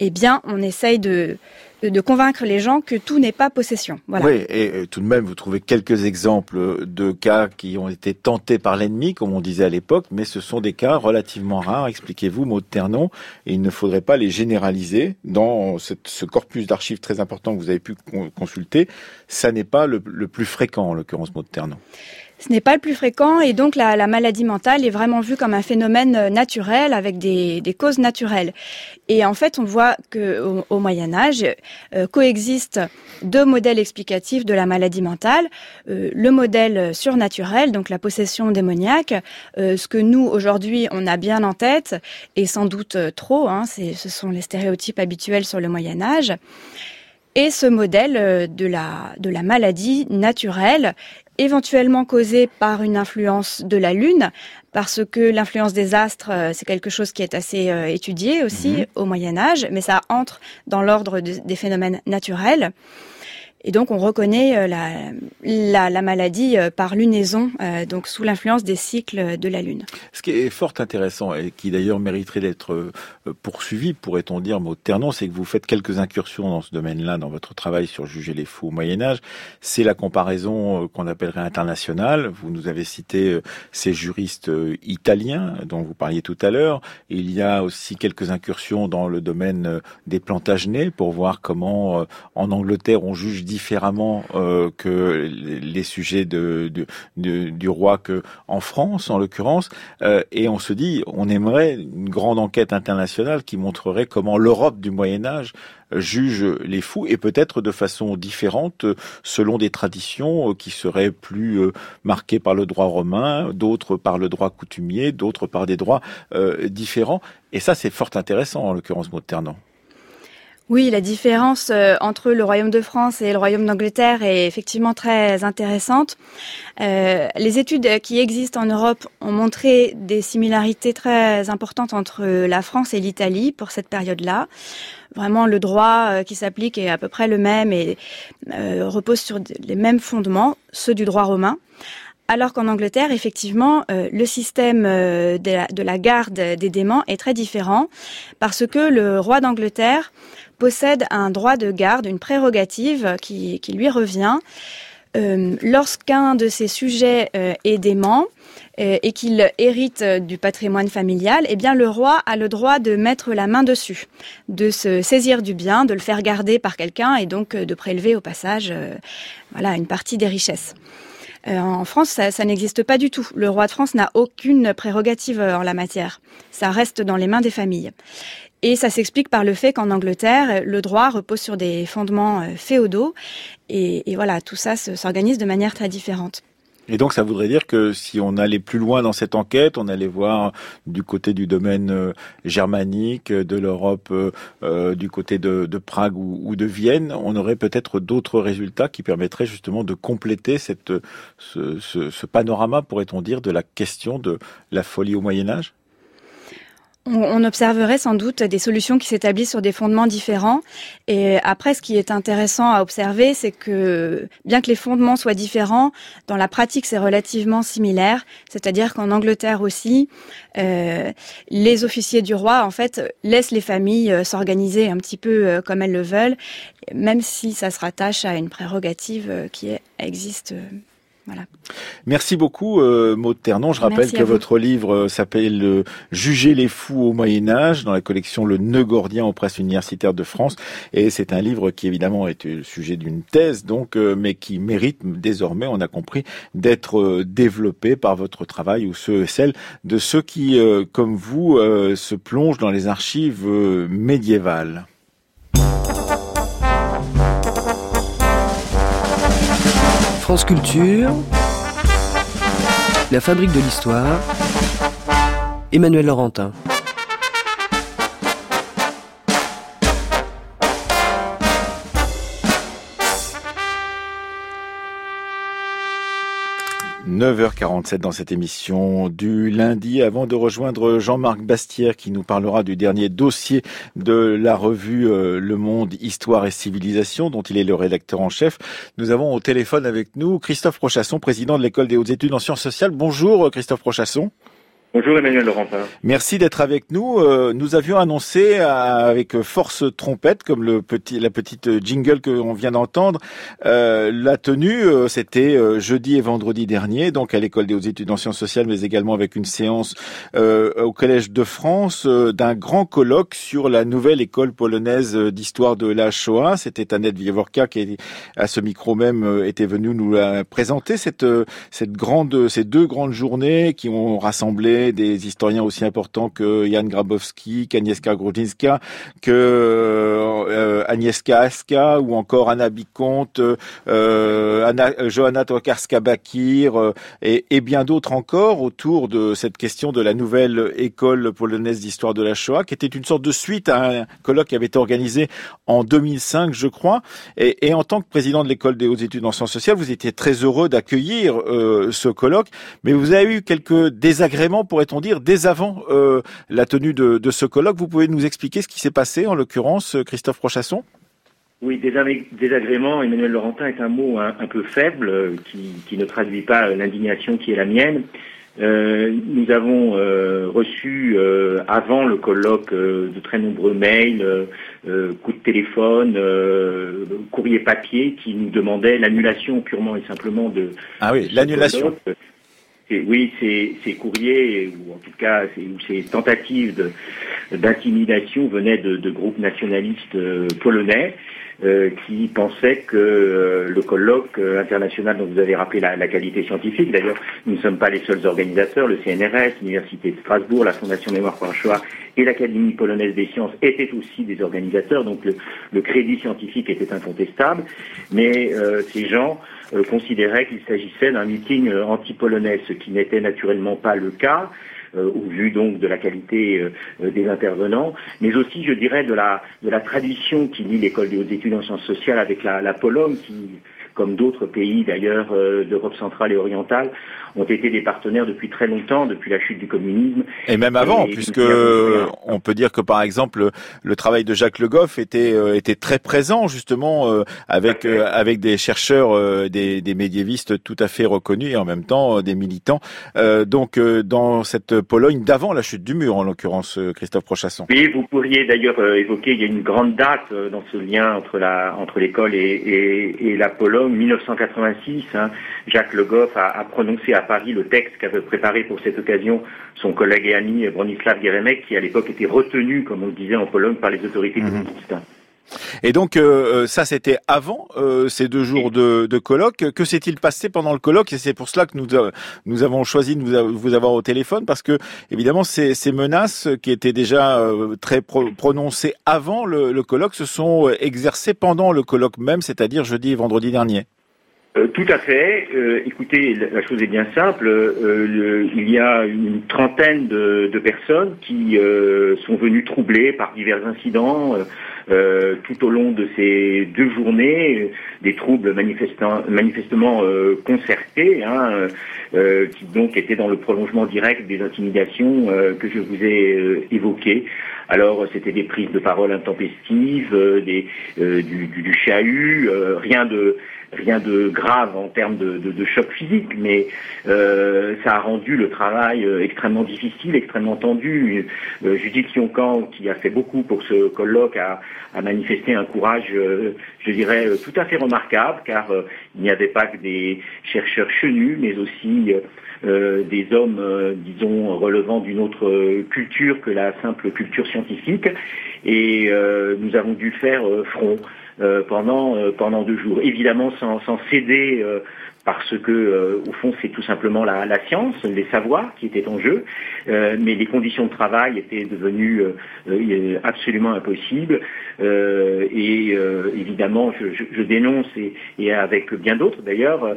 Speaker 3: eh bien, on essaye de, de convaincre les gens que tout n'est pas possession.
Speaker 1: Voilà. Oui, et tout de même, vous trouvez quelques exemples de cas qui ont été tentés par l'ennemi, comme on disait à l'époque, mais ce sont des cas relativement rares, expliquez-vous, de Ternon, et il ne faudrait pas les généraliser dans ce corpus d'archives très important que vous avez pu consulter. Ça n'est pas le, plus fréquent, en l'occurrence, de Ternon.
Speaker 3: Ce n'est pas le plus fréquent et donc la, maladie mentale est vraiment vue comme un phénomène euh, naturel avec des, causes naturelles. Et en fait, on voit que au, Moyen Âge euh, coexistent deux modèles explicatifs de la maladie mentale euh, le modèle surnaturel, donc la possession démoniaque, ce que nous aujourd'hui on a bien en tête et sans doute trop. Hein, ce sont les stéréotypes habituels sur le Moyen Âge et ce modèle de la, de la maladie naturelle éventuellement causée par une influence de la Lune, parce que l'influence des astres, euh, c'est quelque chose qui est assez euh, étudié aussi mhm. au Moyen Âge, mais ça entre dans l'ordre des phénomènes naturels. Et donc on reconnaît euh, la, la, maladie euh, par lunaison, euh, donc sous l'influence des cycles de la Lune.
Speaker 1: Ce qui est fort intéressant et qui d'ailleurs mériterait d'être poursuivi, pourrait-on dire, mot ternon, c'est que vous faites quelques incursions dans ce domaine-là, dans votre travail sur juger les fous au Moyen Âge. C'est la comparaison qu'on appellerait internationale. Vous nous avez cité ces juristes italiens dont vous parliez tout à l'heure. Il y a aussi quelques incursions dans le domaine des plantagenets pour voir comment en Angleterre on juge différemment euh, que les sujets du roi que en France, en l'occurrence. Euh, et on se dit, on aimerait une grande enquête internationale qui montrerait comment l'Europe du Moyen Âge juge les fous et peut-être de façon différente selon des traditions qui seraient plus euh, marquées par le droit romain, d'autres par le droit coutumier, d'autres par des droits différents. Et ça, c'est fort intéressant en l'occurrence Mauternan.
Speaker 3: Oui, la différence euh, entre le Royaume de France et le Royaume d'Angleterre est effectivement très intéressante. Euh, les études qui existent en Europe ont montré des similarités très importantes entre la France et l'Italie pour cette période-là. Vraiment, le droit euh, qui s'applique est à peu près le même et repose sur les mêmes fondements, ceux du droit romain. Alors qu'en Angleterre, effectivement, le système de la, garde des démons est très différent parce que le roi d'Angleterre possède un droit de garde, une prérogative qui, lui revient. Euh, lorsqu'un de ses sujets euh, est dément euh, et qu'il hérite du patrimoine familial, eh bien le roi a le droit de mettre la main dessus, de se saisir du bien, de le faire garder par quelqu'un et donc de prélever au passage voilà une partie des richesses. en France, ça, ça n'existe pas du tout. Le roi de France n'a aucune prérogative en la matière. Ça reste dans les mains des familles. Et ça s'explique par le fait qu'en Angleterre, le droit repose sur des fondements euh, féodaux. Et, voilà, tout ça s'organise de manière très différente.
Speaker 1: Et donc ça voudrait dire que si on allait plus loin dans cette enquête, on allait voir du côté du domaine euh, germanique, de l'Europe, euh, du côté de, Prague ou, de Vienne, on aurait peut-être d'autres résultats qui permettraient justement de compléter cette, ce, ce panorama, pourrait-on dire, de la question de la folie au Moyen Âge?
Speaker 3: On observerait sans doute des solutions qui s'établissent sur des fondements différents. Et après, ce qui est intéressant à observer, c'est que bien que les fondements soient différents, dans la pratique, c'est relativement similaire. C'est-à-dire qu'en Angleterre aussi, euh, les officiers du roi, en fait, laissent les familles euh, s'organiser un petit peu euh, comme elles le veulent, même si ça se rattache à une prérogative qui existe
Speaker 1: Merci beaucoup, euh, Maud Ternon. Je rappelle que votre livre euh, s'appelle euh, Juger les fous au Moyen Âge dans la collection Le Nœud Gordien aux presses universitaires de France. Et c'est un livre qui évidemment est le sujet d'une thèse, donc, euh, mais qui mérite désormais, on a compris, d'être développé par votre travail ou ceux et celles de ceux qui, comme vous, se plongent dans les archives médiévales.
Speaker 4: France Culture, La Fabrique de l'Histoire, Emmanuel Laurentin.
Speaker 1: 9h47 dans cette émission du lundi avant de rejoindre Jean-Marc Bastière qui nous parlera du dernier dossier de la revue euh, Le Monde, Histoire et Civilisation dont il est le rédacteur en chef. Nous avons au téléphone avec nous Christophe Prochasson, président de l'école des hautes études en sciences sociales. Bonjour Christophe Prochasson.
Speaker 5: Bonjour Emmanuel Laurentin.
Speaker 1: Merci d'être avec nous. Euh, nous avions annoncé euh, avec force trompette, comme le petit, la petite jingle que vient d'entendre, euh, la tenue. C'était jeudi et vendredi dernier, donc à l'école des hautes études en sciences sociales, mais également avec une séance au Collège de France d'un grand colloque sur la nouvelle école polonaise d'histoire de la Shoah. C'était Annette Wieworka qui, à ce micro même, était venue nous présenter cette cette grande, ces deux grandes journées qui ont rassemblé des historiens aussi importants que Jan Grabowski, qu'Agnieszka Grudzinska, que euh, Agnieszka Aska ou encore Anna Bicomte, euh, Anna, euh, Johanna Tokarska-Bakir euh, et, et, bien d'autres encore autour de cette question de la nouvelle école polonaise d'histoire de la Shoah, qui était une sorte de suite à un colloque qui avait été organisé en 2005, je crois. Et, et en tant que président de l'école des hautes études en sciences sociales, vous étiez très heureux d'accueillir ce colloque, mais vous avez eu quelques désagréments pourrait-on dire, dès avant euh, la tenue de, ce colloque. Vous pouvez nous expliquer ce qui s'est passé, en l'occurrence, Christophe Prochasson
Speaker 5: oui, désagrément, Emmanuel Laurentin est un mot un, peu faible euh, qui, ne traduit pas l'indignation qui est la mienne. Euh, nous avons reçu avant le colloque de très nombreux mails, coups de téléphone, courrier papier qui nous demandaient l'annulation purement et simplement de.
Speaker 1: Ah oui, l'annulation
Speaker 5: oui, ces, courriers, ou en tout cas ces, tentatives d'intimidation venaient de, groupes nationalistes euh, polonais euh, qui pensaient que euh, le colloque international dont vous avez rappelé la, qualité scientifique, d'ailleurs nous ne sommes pas les seuls organisateurs, le CNRS, l'Université de Strasbourg, la Fondation Mémoire pour Shoah et l'Académie polonaise des sciences étaient aussi des organisateurs, donc le, crédit scientifique était incontestable, mais ces gens euh, considérait qu'il s'agissait d'un meeting euh, anti-polonais, ce qui n'était naturellement pas le cas. Euh, au vu donc de la qualité des intervenants, mais aussi, je dirais, de la, de la tradition qui lie l'école des hautes études en sciences sociales avec la, la Pologne, qui, comme d'autres pays d'ailleurs d'Europe centrale et orientale, ont été des partenaires depuis très longtemps, depuis la chute du communisme.
Speaker 1: Et même avant, puisque on peut dire que par exemple le travail de Jacques Le Goff était euh, était très présent justement euh, avec euh, avec des chercheurs, des, des médiévistes tout à fait reconnus et en même temps des militants. donc dans cette Pologne d'avant la chute du mur, en l'occurrence, Christophe Prochasson.
Speaker 5: Oui, vous pourriez d'ailleurs évoquer, il y a une grande date dans ce lien entre la entre l'école et, et, et, la Pologne, 1986. Hein, Jacques Le Goff a, a prononcé à Paris le texte qu'avait préparé pour cette occasion son collègue et ami Bronislav Geremek, qui à l'époque était retenu, comme on le disait en Pologne, par les autorités mhm. communistes.
Speaker 1: Et donc euh, euh, ça c'était avant euh, ces deux jours de, colloque. Que s'est-il passé pendant le colloque? Et c'est pour cela que nous nous avons choisi de vous, avoir au téléphone parce que évidemment ces, menaces qui étaient déjà très prononcées avant le, le colloque se sont exercées pendant le colloque même, c'est-à-dire jeudi et vendredi dernier.
Speaker 5: Euh, tout à fait. Euh, écoutez, la chose est bien simple. Euh, il y a une trentaine de, personnes qui sont venues troubler par divers incidents tout au long de ces deux journées, des troubles manifestement concertés, hein, qui donc étaient dans le prolongement direct des intimidations que je vous ai évoquées. Alors, c'était des prises de parole intempestives, des, du, du, chahut, rien de rien de grave en termes de, de, choc physique, mais euh, ça a rendu le travail euh, extrêmement difficile, extrêmement tendu. Euh, Judith Yoncan, qui a fait beaucoup pour ce colloque, a, a manifesté un courage, je dirais, tout à fait remarquable, car il n'y avait pas que des chercheurs chenus, mais aussi des hommes, disons, relevant d'une autre culture que la simple culture scientifique. Et nous avons dû faire front. Euh, pendant euh, pendant deux jours. Évidemment, sans, sans céder euh, parce que au fond c'est tout simplement la, la, science, les savoirs qui étaient en jeu, mais les conditions de travail étaient devenues absolument impossibles et évidemment je, je, je dénonce et, et, avec bien d'autres d'ailleurs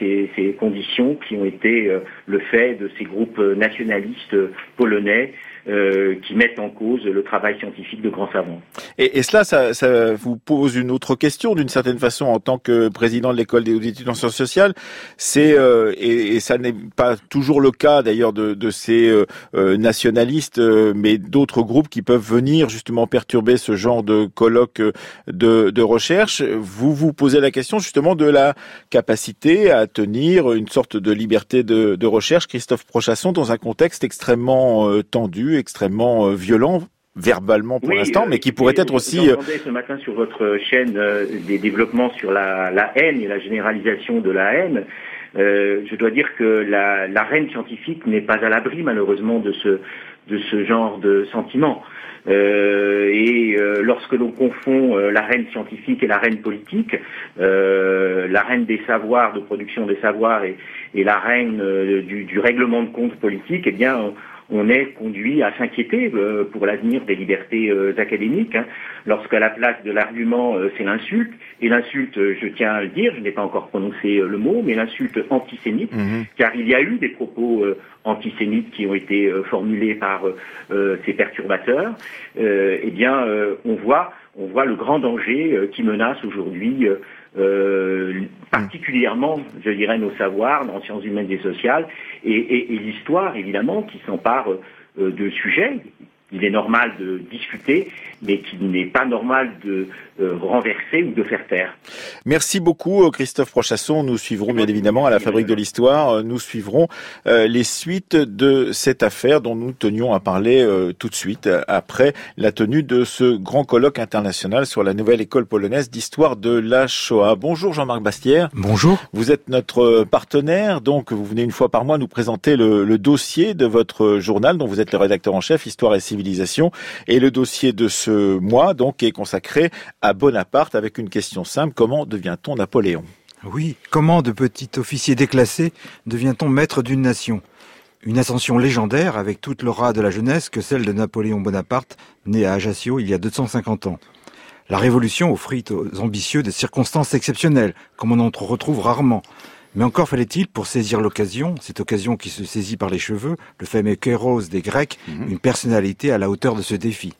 Speaker 5: ces, ces, conditions qui ont été le fait de ces groupes nationalistes polonais euh, qui mettent en cause le travail scientifique de grands savants.
Speaker 1: Et, et cela, ça, ça, vous pose une autre question d'une certaine façon en tant que président de l'école des études en sciences sociales. C'est euh, et, et, ça n'est pas toujours le cas d'ailleurs de, de, ces euh, euh nationalistes, euh, mais d'autres groupes qui peuvent venir justement perturber ce genre de colloque de, de recherche. Vous vous posez la question justement de la capacité à tenir une sorte de liberté de, de recherche, Christophe Prochasson, dans un contexte extrêmement tendu extrêmement euh, violent verbalement pour l'instant, mais qui pourrait être aussi.
Speaker 5: J'entendais ce matin sur votre chaîne euh, des développements sur la, la, haine et la généralisation de la haine. Euh, je dois dire que la, la reine scientifique n'est pas à l'abri malheureusement de ce de ce genre de sentiments. Euh, et euh, lorsque l'on confond euh, la reine scientifique et la reine politique, la reine des savoirs, de production des savoirs et, et la reine du, du, règlement de compte politique, eh bien, on est conduit à s'inquiéter euh, pour l'avenir des libertés euh, académiques, hein, lorsqu'à la place de l'argument euh, c'est l'insulte, et l'insulte, je tiens à le dire, je n'ai pas encore prononcé le mot, mais l'insulte antisémite, mhm. car il y a eu des propos antisémites qui ont été formulés par ces perturbateurs, eh bien, on voit on voit le grand danger qui menace aujourd'hui euh, particulièrement, je dirais, nos savoirs dans sciences humaines et sociales, et, et l'histoire, évidemment, qui s'empare euh, de sujets. Il est normal de discuter, mais qu'il n'est pas normal de renverser ou de faire taire.
Speaker 1: Merci beaucoup euh, Christophe Prochasson. Nous suivrons bien évidemment à la Fabrique de l'Histoire, euh, nous suivrons les suites de cette affaire dont nous tenions à parler tout de suite après la tenue de ce grand colloque international sur la nouvelle école polonaise d'histoire de la Shoah. Bonjour Jean-Marc Bastière.
Speaker 6: Bonjour.
Speaker 1: Vous êtes notre partenaire, donc vous venez une fois par mois nous présenter le, le dossier de votre journal dont vous êtes le rédacteur en chef, Histoire et civilisation. Et le dossier de ce mois, donc, est consacré à Bonaparte avec une question simple. Comment devient-on Napoléon?
Speaker 6: Oui. Comment de petit officier déclassé devient-on maître d'une nation? Une ascension légendaire avec toute l'aura de la jeunesse que celle de Napoléon Bonaparte, né à Ajaccio il y a 250 ans. La Révolution offrit aux ambitieux des circonstances exceptionnelles, comme on en retrouve rarement. Mais encore fallait-il, pour saisir l'occasion, cette occasion qui se saisit par les cheveux, le fameux kéros des Grecs, mhm. une personnalité à la hauteur de ce défi.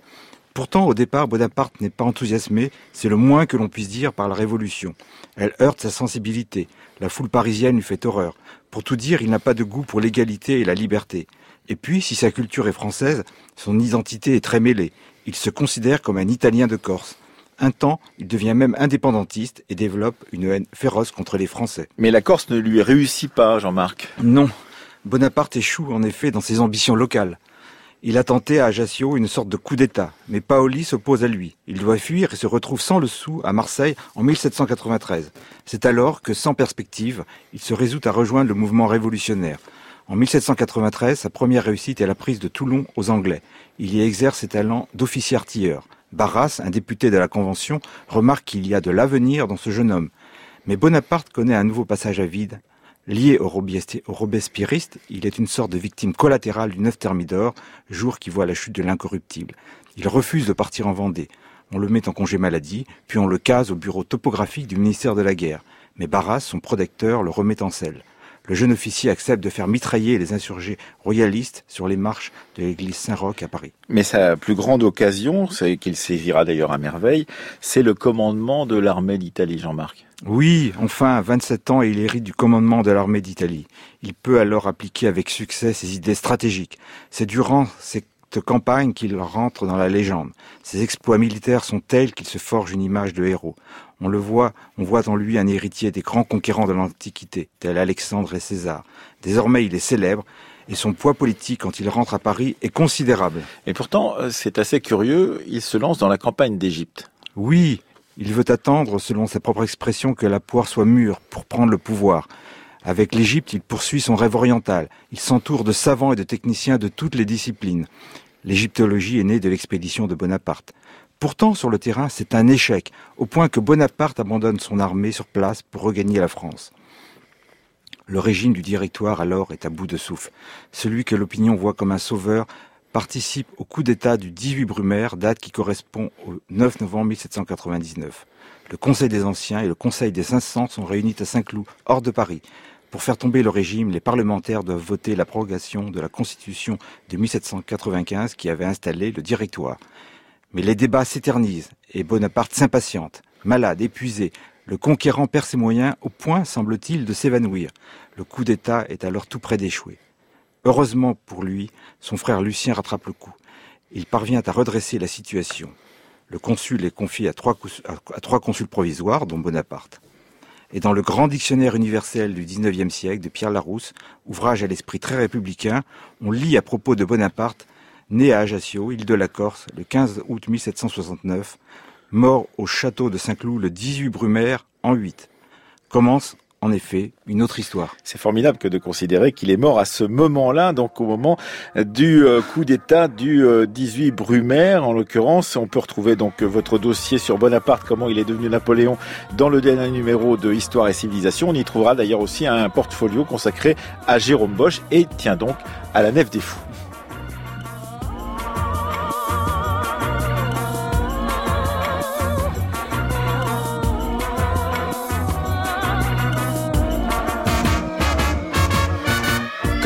Speaker 6: Pourtant, au départ, Bonaparte n'est pas enthousiasmé, c'est le moins que l'on puisse dire par la Révolution. Elle heurte sa sensibilité. La foule parisienne lui fait horreur. Pour tout dire, il n'a pas de goût pour l'égalité et la liberté. Et puis, si sa culture est française, son identité est très mêlée. Il se considère comme un Italien de Corse. Un temps, il devient même indépendantiste et développe une haine féroce contre les Français.
Speaker 1: Mais la Corse ne lui réussit pas, Jean-Marc.
Speaker 6: Non. Bonaparte échoue en effet dans ses ambitions locales. Il a tenté à Ajaccio une sorte de coup d'État, mais Paoli s'oppose à lui. Il doit fuir et se retrouve sans le sou à Marseille en 1793. C'est alors que, sans perspective, il se résout à rejoindre le mouvement révolutionnaire. En 1793, sa première réussite est la prise de Toulon aux Anglais. Il y exerce ses talents d'officier artilleur. Barras, un député de la Convention, remarque qu'il y a de l'avenir dans ce jeune homme. Mais Bonaparte connaît un nouveau passage à vide. Lié au, robespierriste, il est une sorte de victime collatérale du 9 Thermidor, jour qui voit la chute de l'incorruptible. Il refuse de partir en Vendée. On le met en congé maladie, puis on le case au bureau topographique du ministère de la Guerre. Mais Barras, son protecteur, le remet en selle. Le jeune officier accepte de faire mitrailler les insurgés royalistes sur les marches de l'église Saint-Roch à Paris.
Speaker 1: Mais sa plus grande occasion, c'est qu'il saisira d'ailleurs à merveille, c'est le commandement de l'armée d'Italie, Jean-Marc.
Speaker 6: Oui, enfin, 27 ans et il hérite du commandement de l'armée d'Italie. Il peut alors appliquer avec succès ses idées stratégiques. C'est durant ces campagne qu'il rentre dans la légende. Ses exploits militaires sont tels qu'il se forge une image de héros. On le voit, on voit en lui un héritier des grands conquérants de l'Antiquité, tel Alexandre et César. Désormais, il est célèbre et son poids politique quand il rentre à Paris est considérable.
Speaker 1: Et pourtant, euh, c'est assez curieux, il se lance dans la campagne d'Égypte.
Speaker 6: Oui, il veut attendre, selon sa propre expression, que la poire soit mûre pour prendre le pouvoir. Avec l'Égypte, il poursuit son rêve oriental. Il s'entoure de savants et de techniciens de toutes les disciplines. L'égyptologie est née de l'expédition de Bonaparte. Pourtant, sur le terrain, c'est un échec, au point que Bonaparte abandonne son armée sur place pour regagner la France. Le régime du directoire alors est à bout de souffle. Celui que l'opinion voit comme un sauveur participe au coup d'État du 18 Brumaire, date qui correspond au 9 novembre 1799. Le Conseil des Anciens et le Conseil des 500 sont réunis à Saint-Cloud, hors de Paris. Pour faire tomber le régime, les parlementaires doivent voter l'abrogation de la Constitution de 1795 qui avait installé le directoire. Mais les débats s'éternisent et Bonaparte s'impatiente. Malade, épuisé, le conquérant perd ses moyens au point, semble-t-il, de s'évanouir. Le coup d'État est alors tout près d'échouer. Heureusement pour lui, son frère Lucien rattrape le coup. Il parvient à redresser la situation. Le consul est confié à trois, consuls provisoires, dont Bonaparte et dans le grand dictionnaire universel du XIXe siècle de Pierre Larousse, ouvrage à l'esprit très républicain, on lit à propos de Bonaparte, né à Ajaccio, île de la Corse, le 15 août 1769, mort au château de Saint-Cloud le 18 Brumaire en 8. Commence en effet une autre histoire.
Speaker 1: C'est formidable que de considérer qu'il est mort à ce moment-là, donc au moment du euh, coup d'État du 18 euh, Brumaire, en l'occurrence. On peut retrouver donc votre dossier sur Bonaparte, comment il est devenu Napoléon, dans le dernier numéro de Histoire et Civilisation. On y trouvera d'ailleurs aussi un portfolio consacré à Jérôme Bosch et tient donc à la Nef des Fous.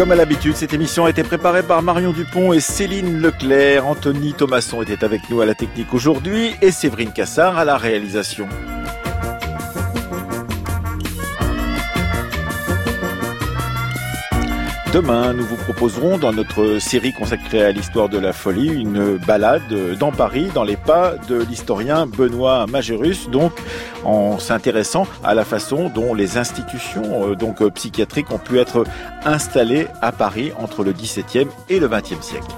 Speaker 1: Comme à l'habitude, cette émission a été préparée par Marion Dupont et Céline Leclerc. Anthony Thomasson était avec nous à la technique aujourd'hui et Séverine Cassard à la réalisation. Demain, nous vous proposerons dans notre série consacrée à l'histoire de la folie une balade dans Paris, dans les pas de l'historien Benoît Magérus, donc en s'intéressant à la façon dont les institutions euh, donc psychiatriques ont pu être installées à Paris entre le XVIIe et le XXe siècle.